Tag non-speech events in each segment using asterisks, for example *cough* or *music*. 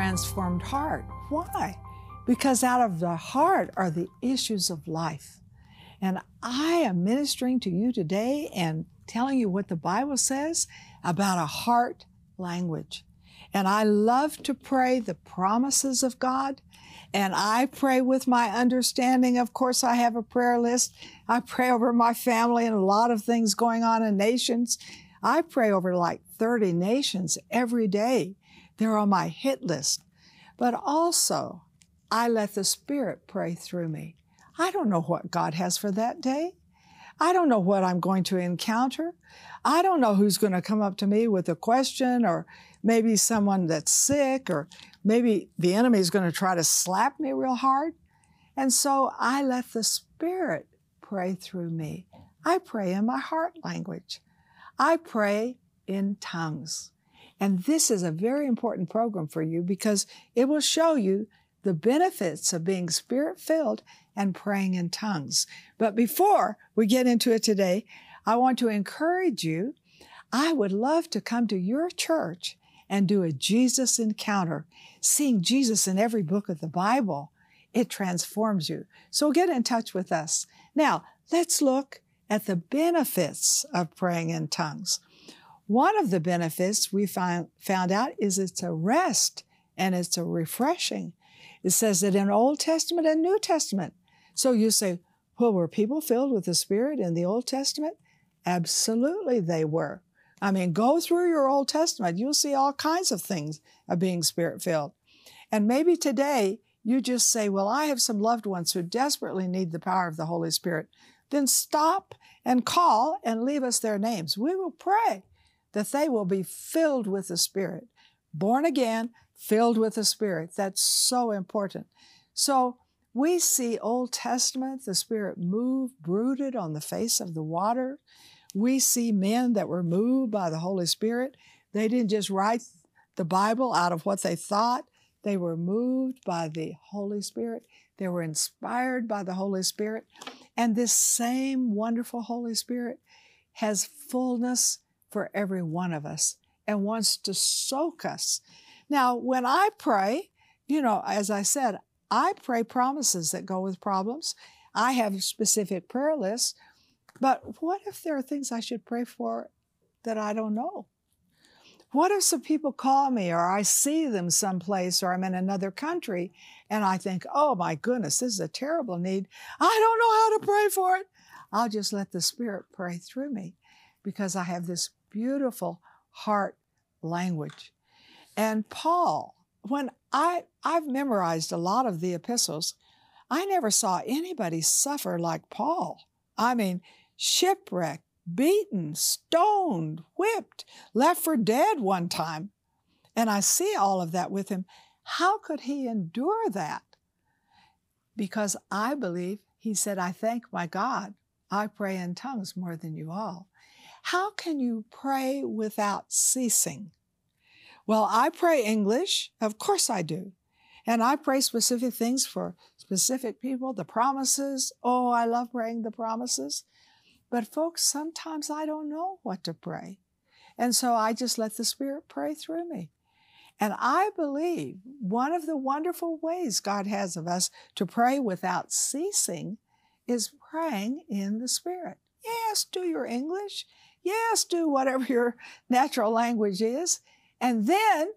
transformed heart. Why? Because out of the heart are the issues of life. And I am ministering to you today and telling you what the Bible says about a heart language. And I love to pray the promises of God. And I pray with my understanding. Of course, I have a prayer list. I pray over my family and a lot of things going on in nations. I pray over like 30 nations every day. They're on my hit list. But also, I let the Spirit pray through me. I don't know what God has for that day. I don't know what I'm going to encounter. I don't know who's going to come up to me with a question or maybe someone that's sick or maybe the enemy is going to try to slap me real hard. And so I let the Spirit pray through me. I pray in my heart language. I pray in tongues. And this is a very important program for you because it will show you the benefits of being spirit filled and praying in tongues. But before we get into it today, I want to encourage you. I would love to come to your church and do a Jesus encounter. Seeing Jesus in every book of the Bible, it transforms you. So get in touch with us. Now, let's look at the benefits of praying in tongues. One of the benefits we find, found out is it's a rest and it's a refreshing. It says that in Old Testament and New Testament. So you say, well, were people filled with the Spirit in the Old Testament? Absolutely, they were. I mean, go through your Old Testament. You'll see all kinds of things of being Spirit filled. And maybe today you just say, well, I have some loved ones who desperately need the power of the Holy Spirit. Then stop and call and leave us their names. We will pray that they will be filled with the Spirit, born again, filled with the Spirit. That's so important. So we see Old Testament, the Spirit move, brooded on the face of the water. We see men that were moved by the Holy Spirit. They didn't just write the Bible out of what they thought. They were moved by the Holy Spirit. They were inspired by the Holy Spirit. And this same wonderful Holy Spirit has fullness for every one of us and wants to soak us. Now, when I pray, you know, as I said, I pray promises that go with problems. I have specific prayer lists, but what if there are things I should pray for that I don't know? What if some people call me or I see them someplace or I'm in another country and I think, oh my goodness, this is a terrible need. I don't know how to pray for it. I'll just let the Spirit pray through me because I have this beautiful heart language. And Paul, when I, I've memorized a lot of the epistles, I never saw anybody suffer like Paul. I mean, shipwrecked, beaten, stoned, whipped, left for dead one time. And I see all of that with him. How could he endure that? Because I believe he said, I thank my God. I pray in tongues more than you all. How can you pray without ceasing? Well, I pray English. Of course I do. And I pray specific things for specific people, the promises. Oh, I love praying the promises. But folks, sometimes I don't know what to pray. And so I just let the Spirit pray through me. And I believe one of the wonderful ways God has of us to pray without ceasing is praying in the Spirit. Yes, do your English. Yes, do whatever your natural language is. And then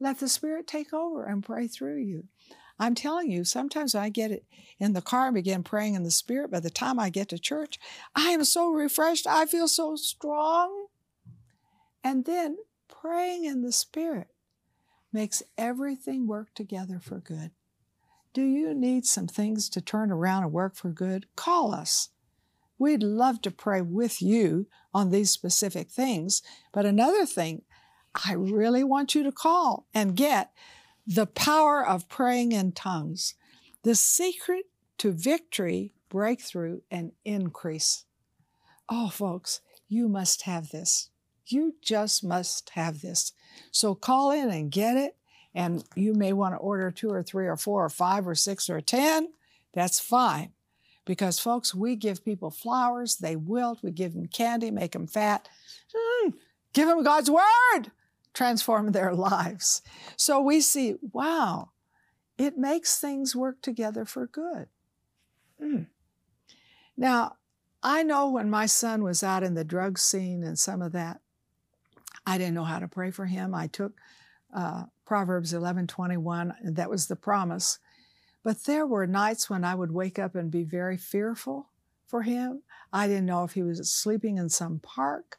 let the Spirit take over and pray through you. I'm telling you, sometimes I get it in the car and begin praying in the Spirit. By the time I get to church, I am so refreshed. I feel so strong. And then praying in the Spirit makes everything work together for good. Do you need some things to turn around and work for good? Call us. We'd love to pray with you on these specific things. But another thing, I really want you to call and get the power of praying in tongues, the secret to victory, breakthrough, and increase. Oh, folks, you must have this. You just must have this. So call in and get it. And you may want to order two or three or four or five or six or 10. That's fine. Because, folks, we give people flowers, they wilt, we give them candy, make them fat. Mm, give them God's Word. transform *laughs* their lives. So we see, wow, it makes things work together for good. Mm. Now, I know when my son was out in the drug scene and some of that, I didn't know how to pray for him. I took uh, Proverbs 11:21, and that was the promise. But there were nights when I would wake up and be very fearful for him. I didn't know if he was sleeping in some park.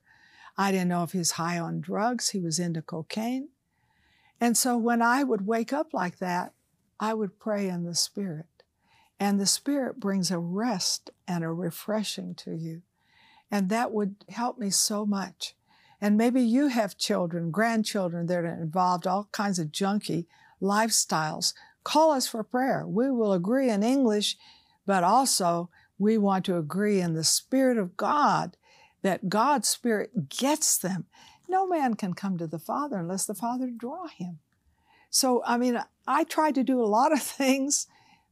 I didn't know if he was high on drugs. He was into cocaine. And so when I would wake up like that, I would pray in the Spirit. And the Spirit brings a rest and a refreshing to you. And that would help me so much. And maybe you have children, grandchildren that are involved, all kinds of junky lifestyles. Call us for prayer. We will agree in English, but also we want to agree in the Spirit of God that God's Spirit gets them. No man can come to the Father unless the Father draw him. So, I mean, I try to do a lot of *laughs* things,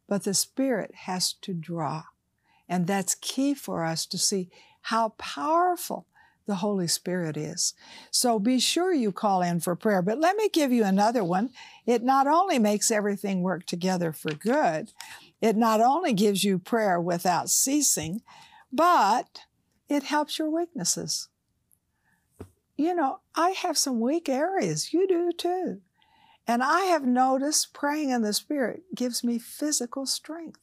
but the Spirit has to draw. And that's key for us to see how powerful the Holy Spirit is. So be sure you call in for prayer. But let me give you another one. It not only makes everything work together for good, it not only gives you prayer without ceasing, but it helps your weaknesses. You know, I have some weak areas. You do too. And I have noticed praying in the Spirit gives me physical strength.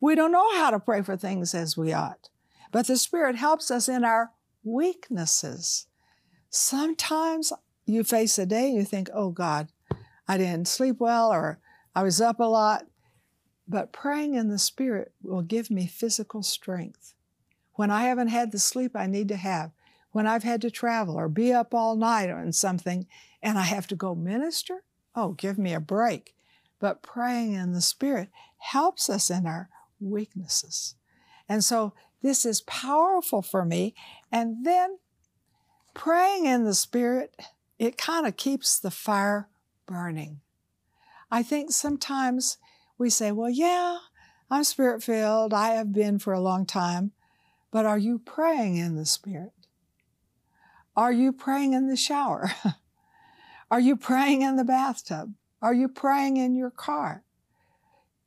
We don't know how to pray for things as we ought, but the Spirit helps us in our weaknesses. Sometimes you face a day and you think, oh God, I didn't sleep well or I was up a lot. But praying in the Spirit will give me physical strength. When I haven't had the sleep I need to have, when I've had to travel or be up all night on something and I have to go minister, oh, give me a break. But praying in the Spirit helps us in our weaknesses. And so this is powerful for me. And then praying in the Spirit, it kind of keeps the fire burning. I think sometimes we say, well, yeah, I'm spirit filled. I have been for a long time. But are you praying in the Spirit? Are you praying in the shower? *laughs* Are you praying in the bathtub? Are you praying in your car?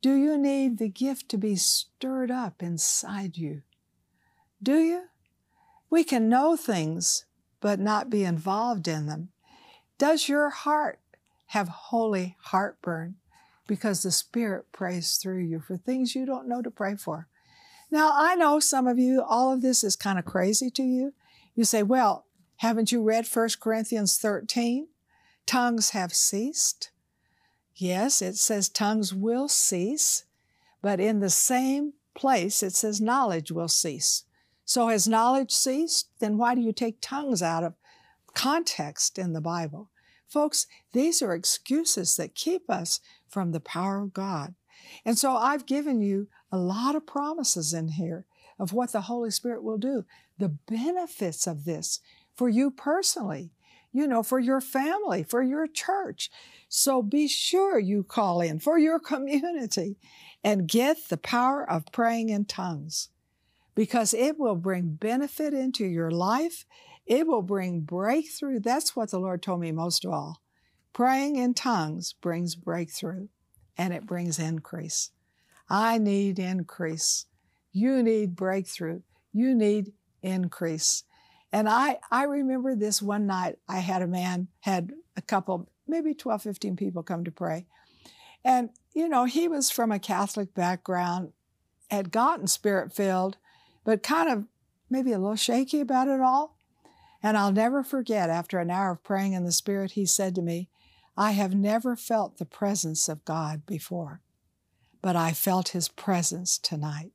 Do you need the gift to be stirred up inside you? Do you? We can know things, but not be involved in them. Does your heart have holy heartburn because the Spirit prays through you for things you don't know to pray for? Now, I know some of you, all of this is kind of crazy to you. You say, well, haven't you read 1 Corinthians 13? tongues have ceased. Yes, it says tongues will cease, but in the same place it says knowledge will cease. So has knowledge ceased? Then why do you take tongues out of context in the Bible? Folks, these are excuses that keep us from the power of God. And so I've given you a lot of promises in here of what the Holy Spirit will do, the benefits of this for you personally you know, for your family, for your church. So be sure you call in for your *laughs* community and get the power of praying in tongues because it will bring benefit into your life. It will bring breakthrough. That's what the Lord told me most of all. Praying in tongues brings breakthrough and it brings increase. I need increase. You need breakthrough. You need increase. And I, I remember this one night, I had a man, had a couple, maybe 12, 15 people come to pray. And, you know, he was from a Catholic background, had gotten spirit filled, but kind of maybe a little shaky about it all. And I'll never forget, after an hour of praying in the Spirit, he said to me, I have never felt the presence of God before, but I felt His presence tonight.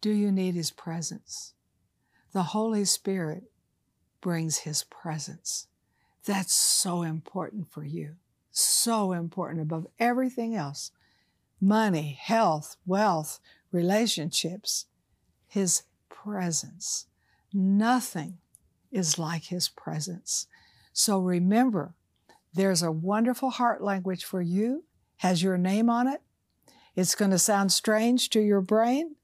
Do you need His presence? The Holy Spirit brings His presence. That's so important for you. So important above everything else money, health, wealth, relationships. His presence. Nothing is like His presence. So remember, there's a wonderful heart language for you, has your name on it. It's going to sound strange to your brain,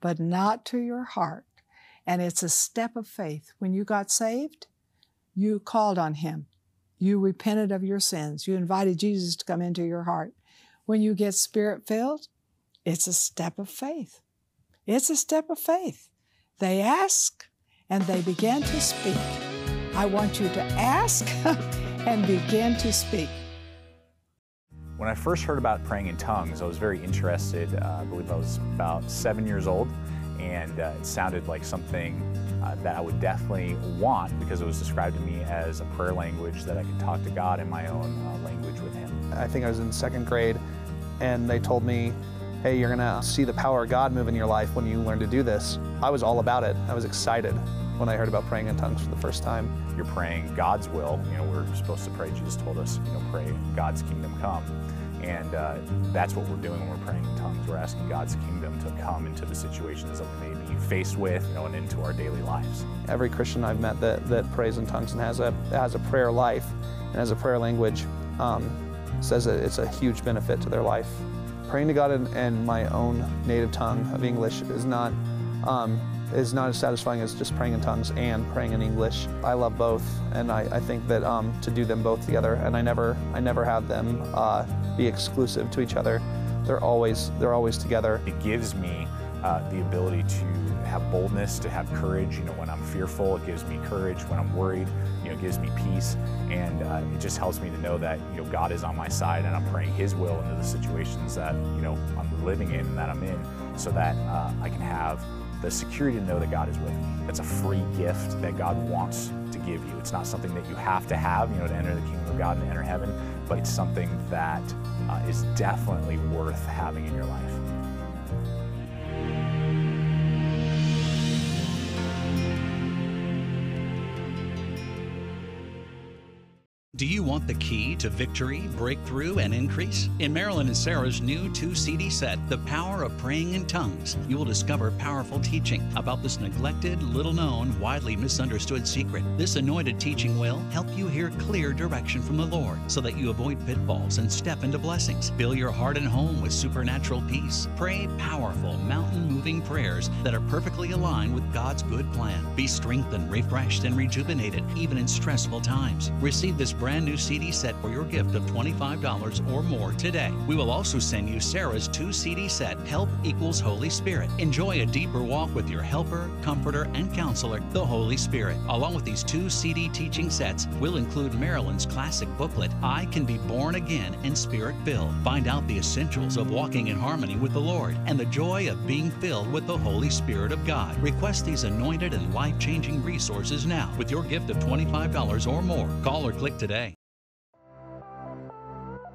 but not to your heart. And it's a step of faith. When you got saved, you called on Him you repented of your sins. You invited Jesus to come into your heart. When you get spirit filled, it's a step of faith. It's a step of faith. They ask and they begin to speak. I want you to ask *laughs* and begin to speak. When I first heard about praying in tongues, I was very interested. Uh, I believe I was about seven years old, and uh, it sounded like something uh, that I would definitely want because it was described to me as a prayer language that I could talk to God in my own uh, language with Him. I think I was in second grade, and they told me, hey, you're gonna see the power of God move in your life when you learn to do this. I was all about it. I was excited when I heard about praying in tongues for the first time. You're praying God's will. You know, we're supposed to pray. Jesus told us, you know, pray God's kingdom come. And uh, that's what we're doing when we're praying in tongues. We're asking God's kingdom to come into the situations that we may be faced with, you know, and into our daily lives. Every Christian I've met that, that prays in tongues and has a, has a prayer life and has a prayer language um, says that it's a huge benefit to their life. Praying to God in, in my own native tongue of English is not um, is not as satisfying as just praying in tongues and praying in English. I love both, and I, I think that um, to do them both together, and I never I never have them uh, be exclusive to each other. They're always they're always together. It gives me uh, the ability to have boldness, to have courage. You know, when I'm fearful, it gives me courage. When I'm worried, you know, it gives me peace, and uh, it just helps me to know that you know God is on my side, and I'm praying His will into the situations that you know I'm living in and that I'm in, so that uh, I can have the security to know that God is with me. It's a free gift that God wants to give you. It's not something that you have to have, you know, to enter the kingdom of God and to enter heaven, but it's something that uh, is definitely worth having in your life. Want the key to victory, breakthrough, and increase? In Marilyn and Sarah's new two CD set, The Power of Praying in Tongues, you will discover powerful teaching about this neglected, little known, widely misunderstood secret. This anointed teaching will help you hear clear direction from the Lord so that you avoid pitfalls and step into blessings. Fill your heart and home with supernatural peace. Pray powerful, mountain moving prayers that are perfectly aligned with God's good plan. Be strengthened, refreshed, and rejuvenated even in stressful times. Receive this brand new CD set for your gift of $25 or more today. We will also send you Sarah's two CD set, Help Equals Holy Spirit. Enjoy a deeper walk with your helper, comforter, and counselor, the Holy Spirit. Along with these two CD teaching sets, we'll include Marilyn's classic booklet, I Can Be Born Again and Spirit Filled. Find out the essentials of walking in harmony with the Lord and the joy of being filled with the Holy Spirit of God. Request these anointed and life changing resources now with your gift of $25 or more. Call or click today.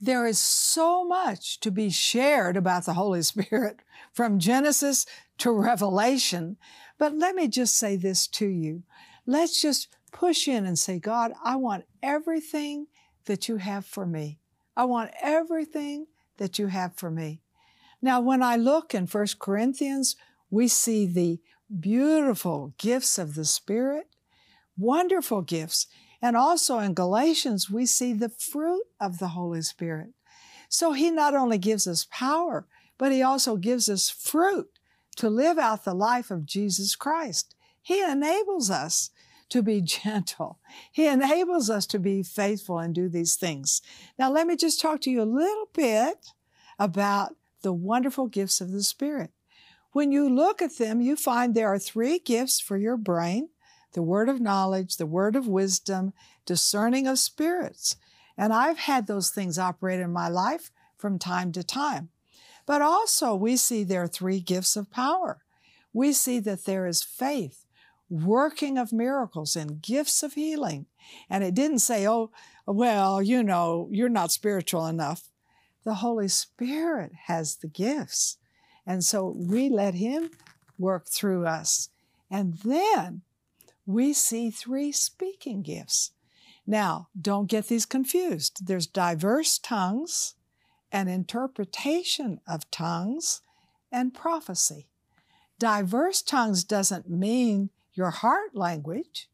There is so much to be shared about the Holy Spirit *laughs* from Genesis to Revelation. But let me just say this to you. Let's just push in and say, God, I want everything that you have for me. I want everything that you have for me. Now, when I look in 1 Corinthians, we see the beautiful gifts of the Spirit, wonderful gifts. And also in Galatians, we see the fruit of the Holy Spirit. So He not only gives us power, but He also gives us fruit to live out the life of Jesus Christ. He enables us to be *laughs* gentle. He enables us to be faithful and do these things. Now, let me just talk to you a little bit about the wonderful gifts of the Spirit. When you look at them, you find there are three gifts for your brain the word of knowledge, the word of wisdom, discerning of spirits. And I've had those things operate in my life from time to time. But also, we see there are three gifts of power. We see that there is faith, working of miracles, and gifts of healing. And it didn't say, oh, well, you know, you're not spiritual enough. The Holy Spirit has the gifts. And so we let Him work through us. And then we see three speaking gifts. Now, don't get these confused. There's diverse tongues, an interpretation of tongues, and prophecy. Diverse tongues doesn't mean your heart language.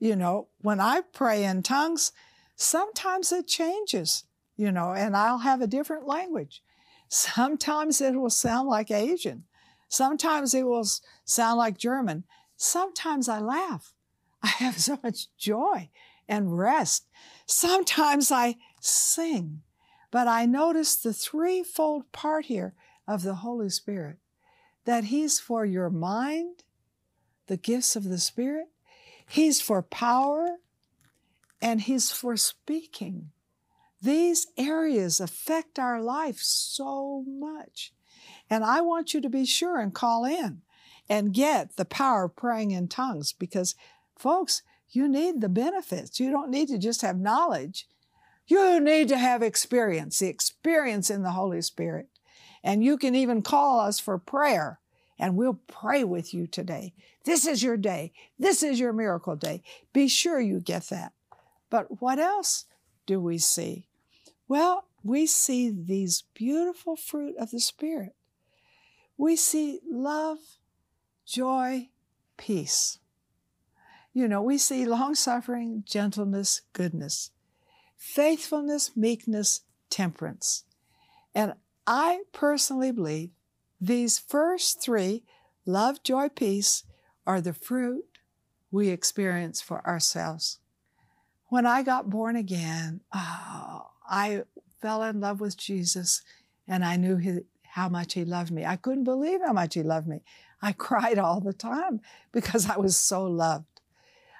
You know, when I pray in tongues, sometimes it changes, you know, and I'll have a different language. Sometimes it will sound like Asian. Sometimes it will sound like German. Sometimes I laugh. I have so much joy and rest. Sometimes I sing. But I notice the threefold part here of the Holy Spirit that He's for your mind, the gifts of the Spirit, He's for power, and He's for speaking. These areas affect our life so much. And I want you to be sure and call in and get the power of praying in tongues because, folks, you need the benefits. You don't need to just have knowledge. You need to have experience, the experience in the Holy Spirit. And you can even call us for prayer and we'll pray with you today. This is your day. This is your miracle day. Be sure you get that. But what else do we see? Well, we see these beautiful fruit of the Spirit. We see love, joy, peace. You know, we see long suffering, gentleness, goodness, faithfulness, meekness, temperance. And I personally believe these first three love, joy, peace are the fruit we experience for ourselves. When I got born again, oh, I fell in love with Jesus and I knew he, how much he loved me. I couldn't believe how much he loved me. I cried all the time because I was so loved.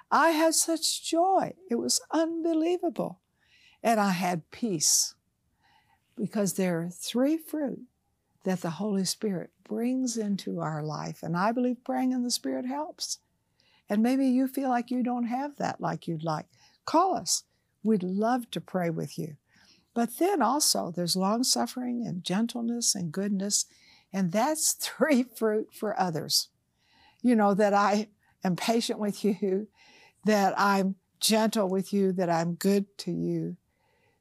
I had such joy. It was unbelievable. And I had peace because there are three fruit that the Holy Spirit brings into our life. And I believe praying in the Spirit helps. And maybe you feel like you don't have that like you'd like. Call us. We'd love to pray with you. But then also, there's long suffering and gentleness and goodness. And that's *laughs* three fruit for others. You know, that I am patient with you, that I'm gentle with you, that I'm good to you.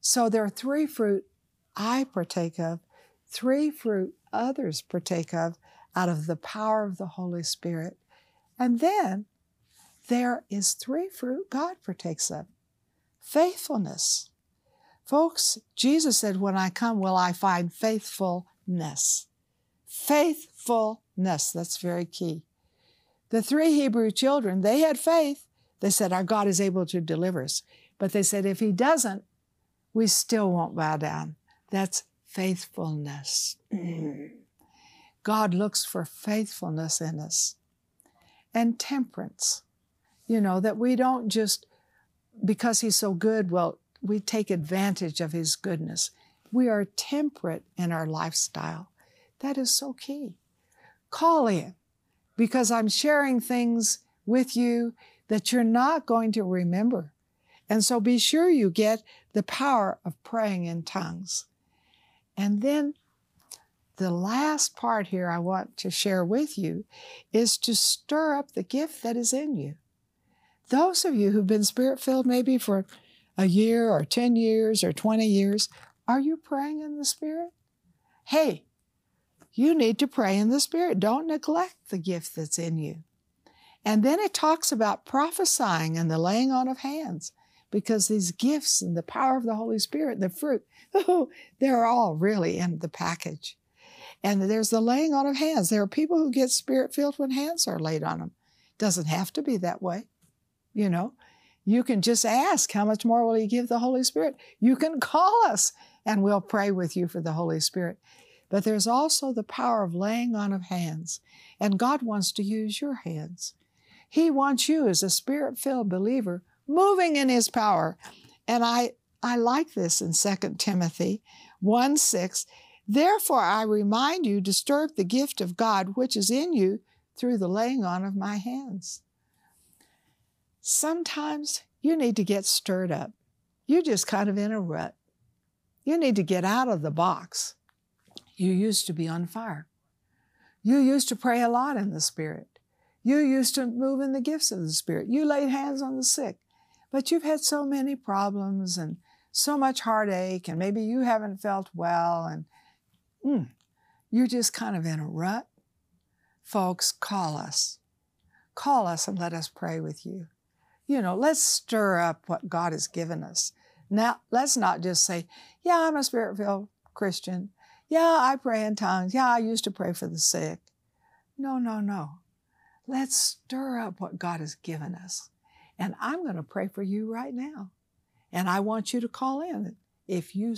So there are three fruit I partake of, three fruit others partake of out of the power of the Holy Spirit. And then there is three fruit God partakes of faithfulness. Folks, Jesus said, When I come, will I find faithfulness? Faithfulness, that's very key. The three Hebrew children, they had faith, they said, Our God is able to deliver us. But they said, If He doesn't, we still won't bow down. That's faithfulness. *clears throat* God looks for faithfulness in us. And temperance. You know, that we don't just, because He's so good, well, we take advantage of His goodness. We are temperate in our lifestyle. That is so key. Call in because I'm sharing things with you that you're not going to remember. And so be sure you get the power of praying in tongues. And then the last part here I want to share with you is to stir up the gift that is in you. Those of you who've been spirit filled maybe for a year or 10 years or 20 years, are you praying in the Spirit? Hey, you need to pray in the Spirit. Don't neglect the gift that's in you. And then it talks about prophesying and the laying on of hands because these gifts and the power of the Holy Spirit, the fruit, *laughs* oh, they're all really in the package. And there's the laying on of hands. There are people who get spirit filled when hands are laid on them. Doesn't have to be that way. You know, you can just ask, how much more will He give the Holy Spirit? You can call us and we'll pray with you for the Holy Spirit. But there's also the power of laying on of hands. And God wants to use your hands. He wants you as a spirit filled believer moving in His power. And I, I like this in 2 Timothy 1 6. Therefore, I remind you disturb the gift of God which is in you through the laying on of my hands. Sometimes you need to get stirred up. You're just kind of in a rut. You need to get out of the box. You used to be on fire. You used to pray a lot in the Spirit. You used to move in the gifts of the Spirit. You laid hands on the sick. But you've had so many problems and so much heartache, and maybe you haven't felt well, and mm, you're just kind of in a rut. Folks, call us. Call us and let us pray with you. You know, let's stir up what God has given us. Now, let's not just say, yeah, I'm a spirit filled Christian. Yeah, I pray in tongues. Yeah, I used to pray for the sick. No, no, no. Let's stir up what God has given us. And I'm going to pray for you right now. And I want you to call in if you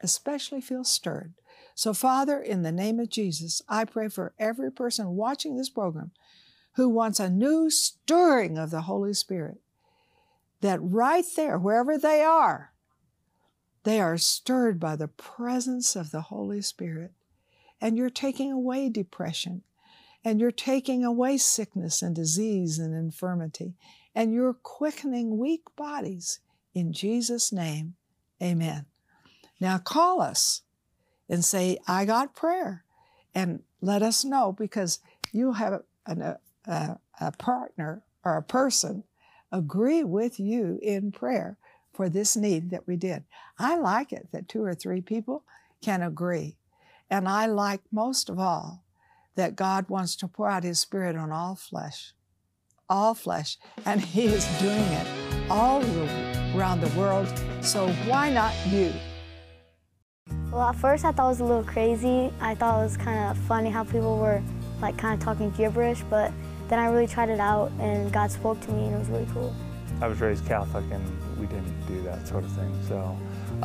especially feel stirred. So, Father, in the name of Jesus, I pray for every person watching this program who wants a new stirring of the Holy Spirit, that right there, wherever they are, they are stirred by the presence of the Holy Spirit. And you're taking away depression, and you're taking away sickness and disease and infirmity, and you're quickening weak bodies. In Jesus' name, amen. Now call us and say, I got prayer, and let us know because you'll have a, a, uh, uh, a partner or a person agree with you in prayer for this need that we did. I like it that two or three people can agree. And I like most of all that God wants to pour out His Spirit on all flesh, all flesh, and He is doing it all around the world. So why not you? Well, at first I thought it was a little crazy. I thought it was kind of funny how people were like kind of talking gibberish, but then I really tried it out and God spoke to me and it was really cool. I was raised Catholic and we didn't do that sort of thing. So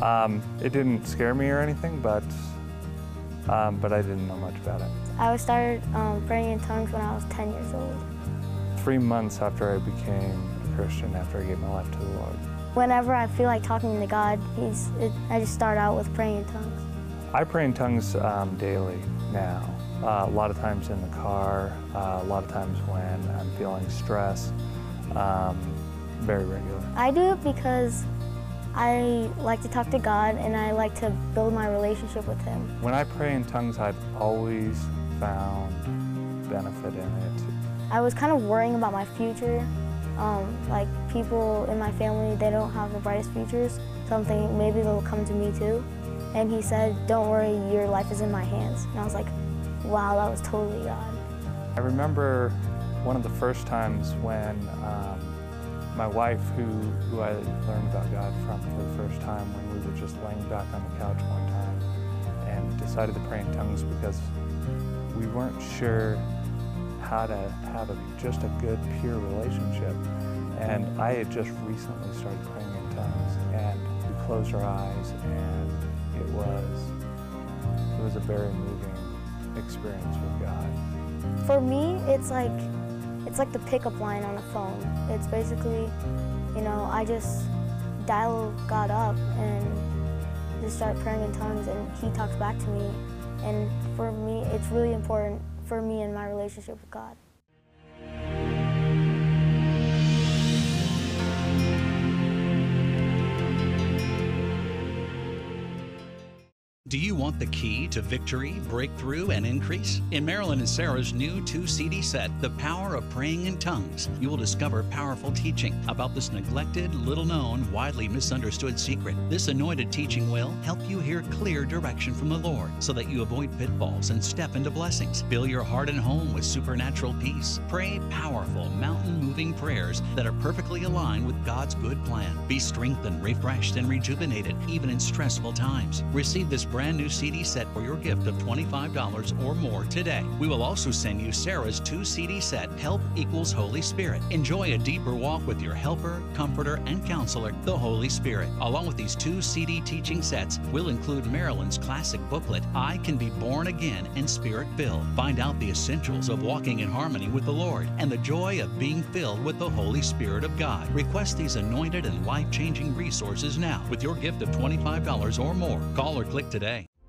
um, it didn't scare me or anything, but um, but I didn't know much about it. I started um, praying in tongues when I was 10 years old. Three months after I became a Christian, after I gave my life to the Lord. Whenever I feel like talking to God, He's, it, I just start out with praying in tongues. I pray in tongues um, daily now. Uh, a lot of times in the car, uh, a lot of times when I'm feeling stress. Um, very regular. I do it because I like to talk to God and I like to build my relationship with Him. When I pray in tongues, I've always found benefit in it. I was kind of worrying about my future. Um, like people in my family, they don't have the brightest futures. So I'm thinking maybe they'll come to me too. And he said, don't worry, your life is in my hands. And I was like, wow, that was totally God. I remember one of the first times when um, my wife, who, who I learned about God from for the first time when we were just laying back on the couch one time and decided to pray in tongues because we weren't sure how to have a, just a good, pure relationship. And I had just recently started praying in tongues and we closed our eyes and it was, it was a very moving experience with God. For me, it's like it's like the pickup line on a phone. It's basically, you know, I just dial God up and just start praying in tongues and he talks back to me. And for me, it's really important for me and my relationship with God. Do you want the key to victory, breakthrough, and increase? In Marilyn and Sarah's new two CD set, The Power of Praying in Tongues, you will discover powerful teaching about this neglected, little known, widely misunderstood secret. This anointed teaching will help you hear clear direction from the Lord so that you avoid pitfalls and step into blessings. Fill your heart and home with supernatural peace. Pray powerful, mountain moving prayers that are perfectly aligned with God's good plan. Be strengthened, refreshed, and rejuvenated even in stressful times. Receive this brand new CD set for your gift of $25 or more today. We will also send you Sarah's two CD set, Help Equals Holy Spirit. Enjoy a deeper walk with your helper, comforter, and counselor, the Holy Spirit. Along with these two CD teaching sets, we'll include Marilyn's classic booklet, I Can Be Born Again and Spirit Filled. Find out the essentials of walking in harmony with the Lord and the joy of being filled with the Holy Spirit of God. Request these anointed and life changing resources now with your gift of $25 or more. Call or click today.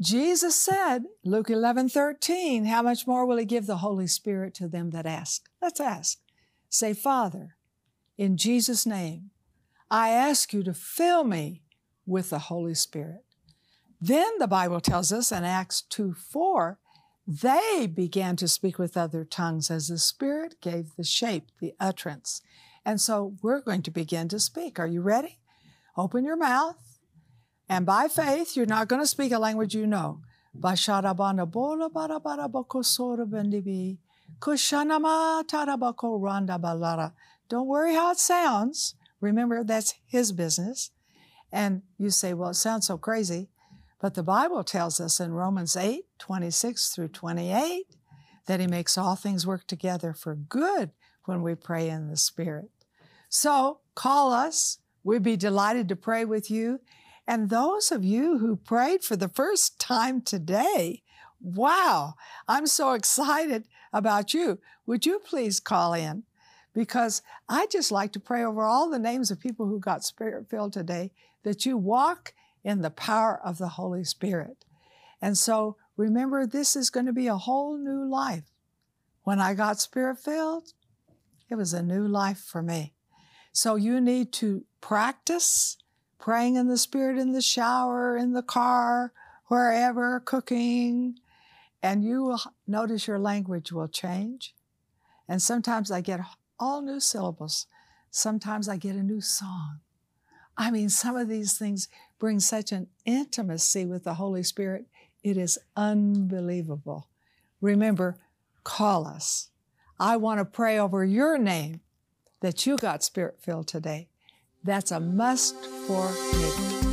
Jesus said, Luke 11 13, how much more will He give the Holy Spirit to them that ask? Let's ask. Say, Father, in Jesus' name, I ask you to fill me with the Holy Spirit. Then the Bible tells us in Acts 2 4, they began to speak with other tongues as the Spirit gave the shape, the utterance. And so we're going to begin to speak. Are you ready? Open your mouth. And by faith, you're not going to speak a language you know. Don't worry how it sounds. Remember, that's his business. And you say, well, it sounds so crazy. But the Bible tells us in Romans 8 26 through 28 that he makes all things work together for good when we pray in the Spirit. So call us. We'd be delighted to pray with you. And those of you who prayed for the first time today, wow, I'm so excited about you. Would you please call in? because I just like to pray over all the names of people who got spirit filled today that you walk in the power of the Holy Spirit. And so remember, this is going to be a whole new life. When I got spirit filled, it was a new life for me. So you need to practice praying in the Spirit in the shower, in the car, wherever, cooking, and you will notice your language will change. And sometimes I get all new syllables. Sometimes I get a new song. I mean, some of these things bring such an intimacy with the Holy Spirit. It is unbelievable. Remember, call us. I want to pray over your name that you got spirit filled today. That's a must for me.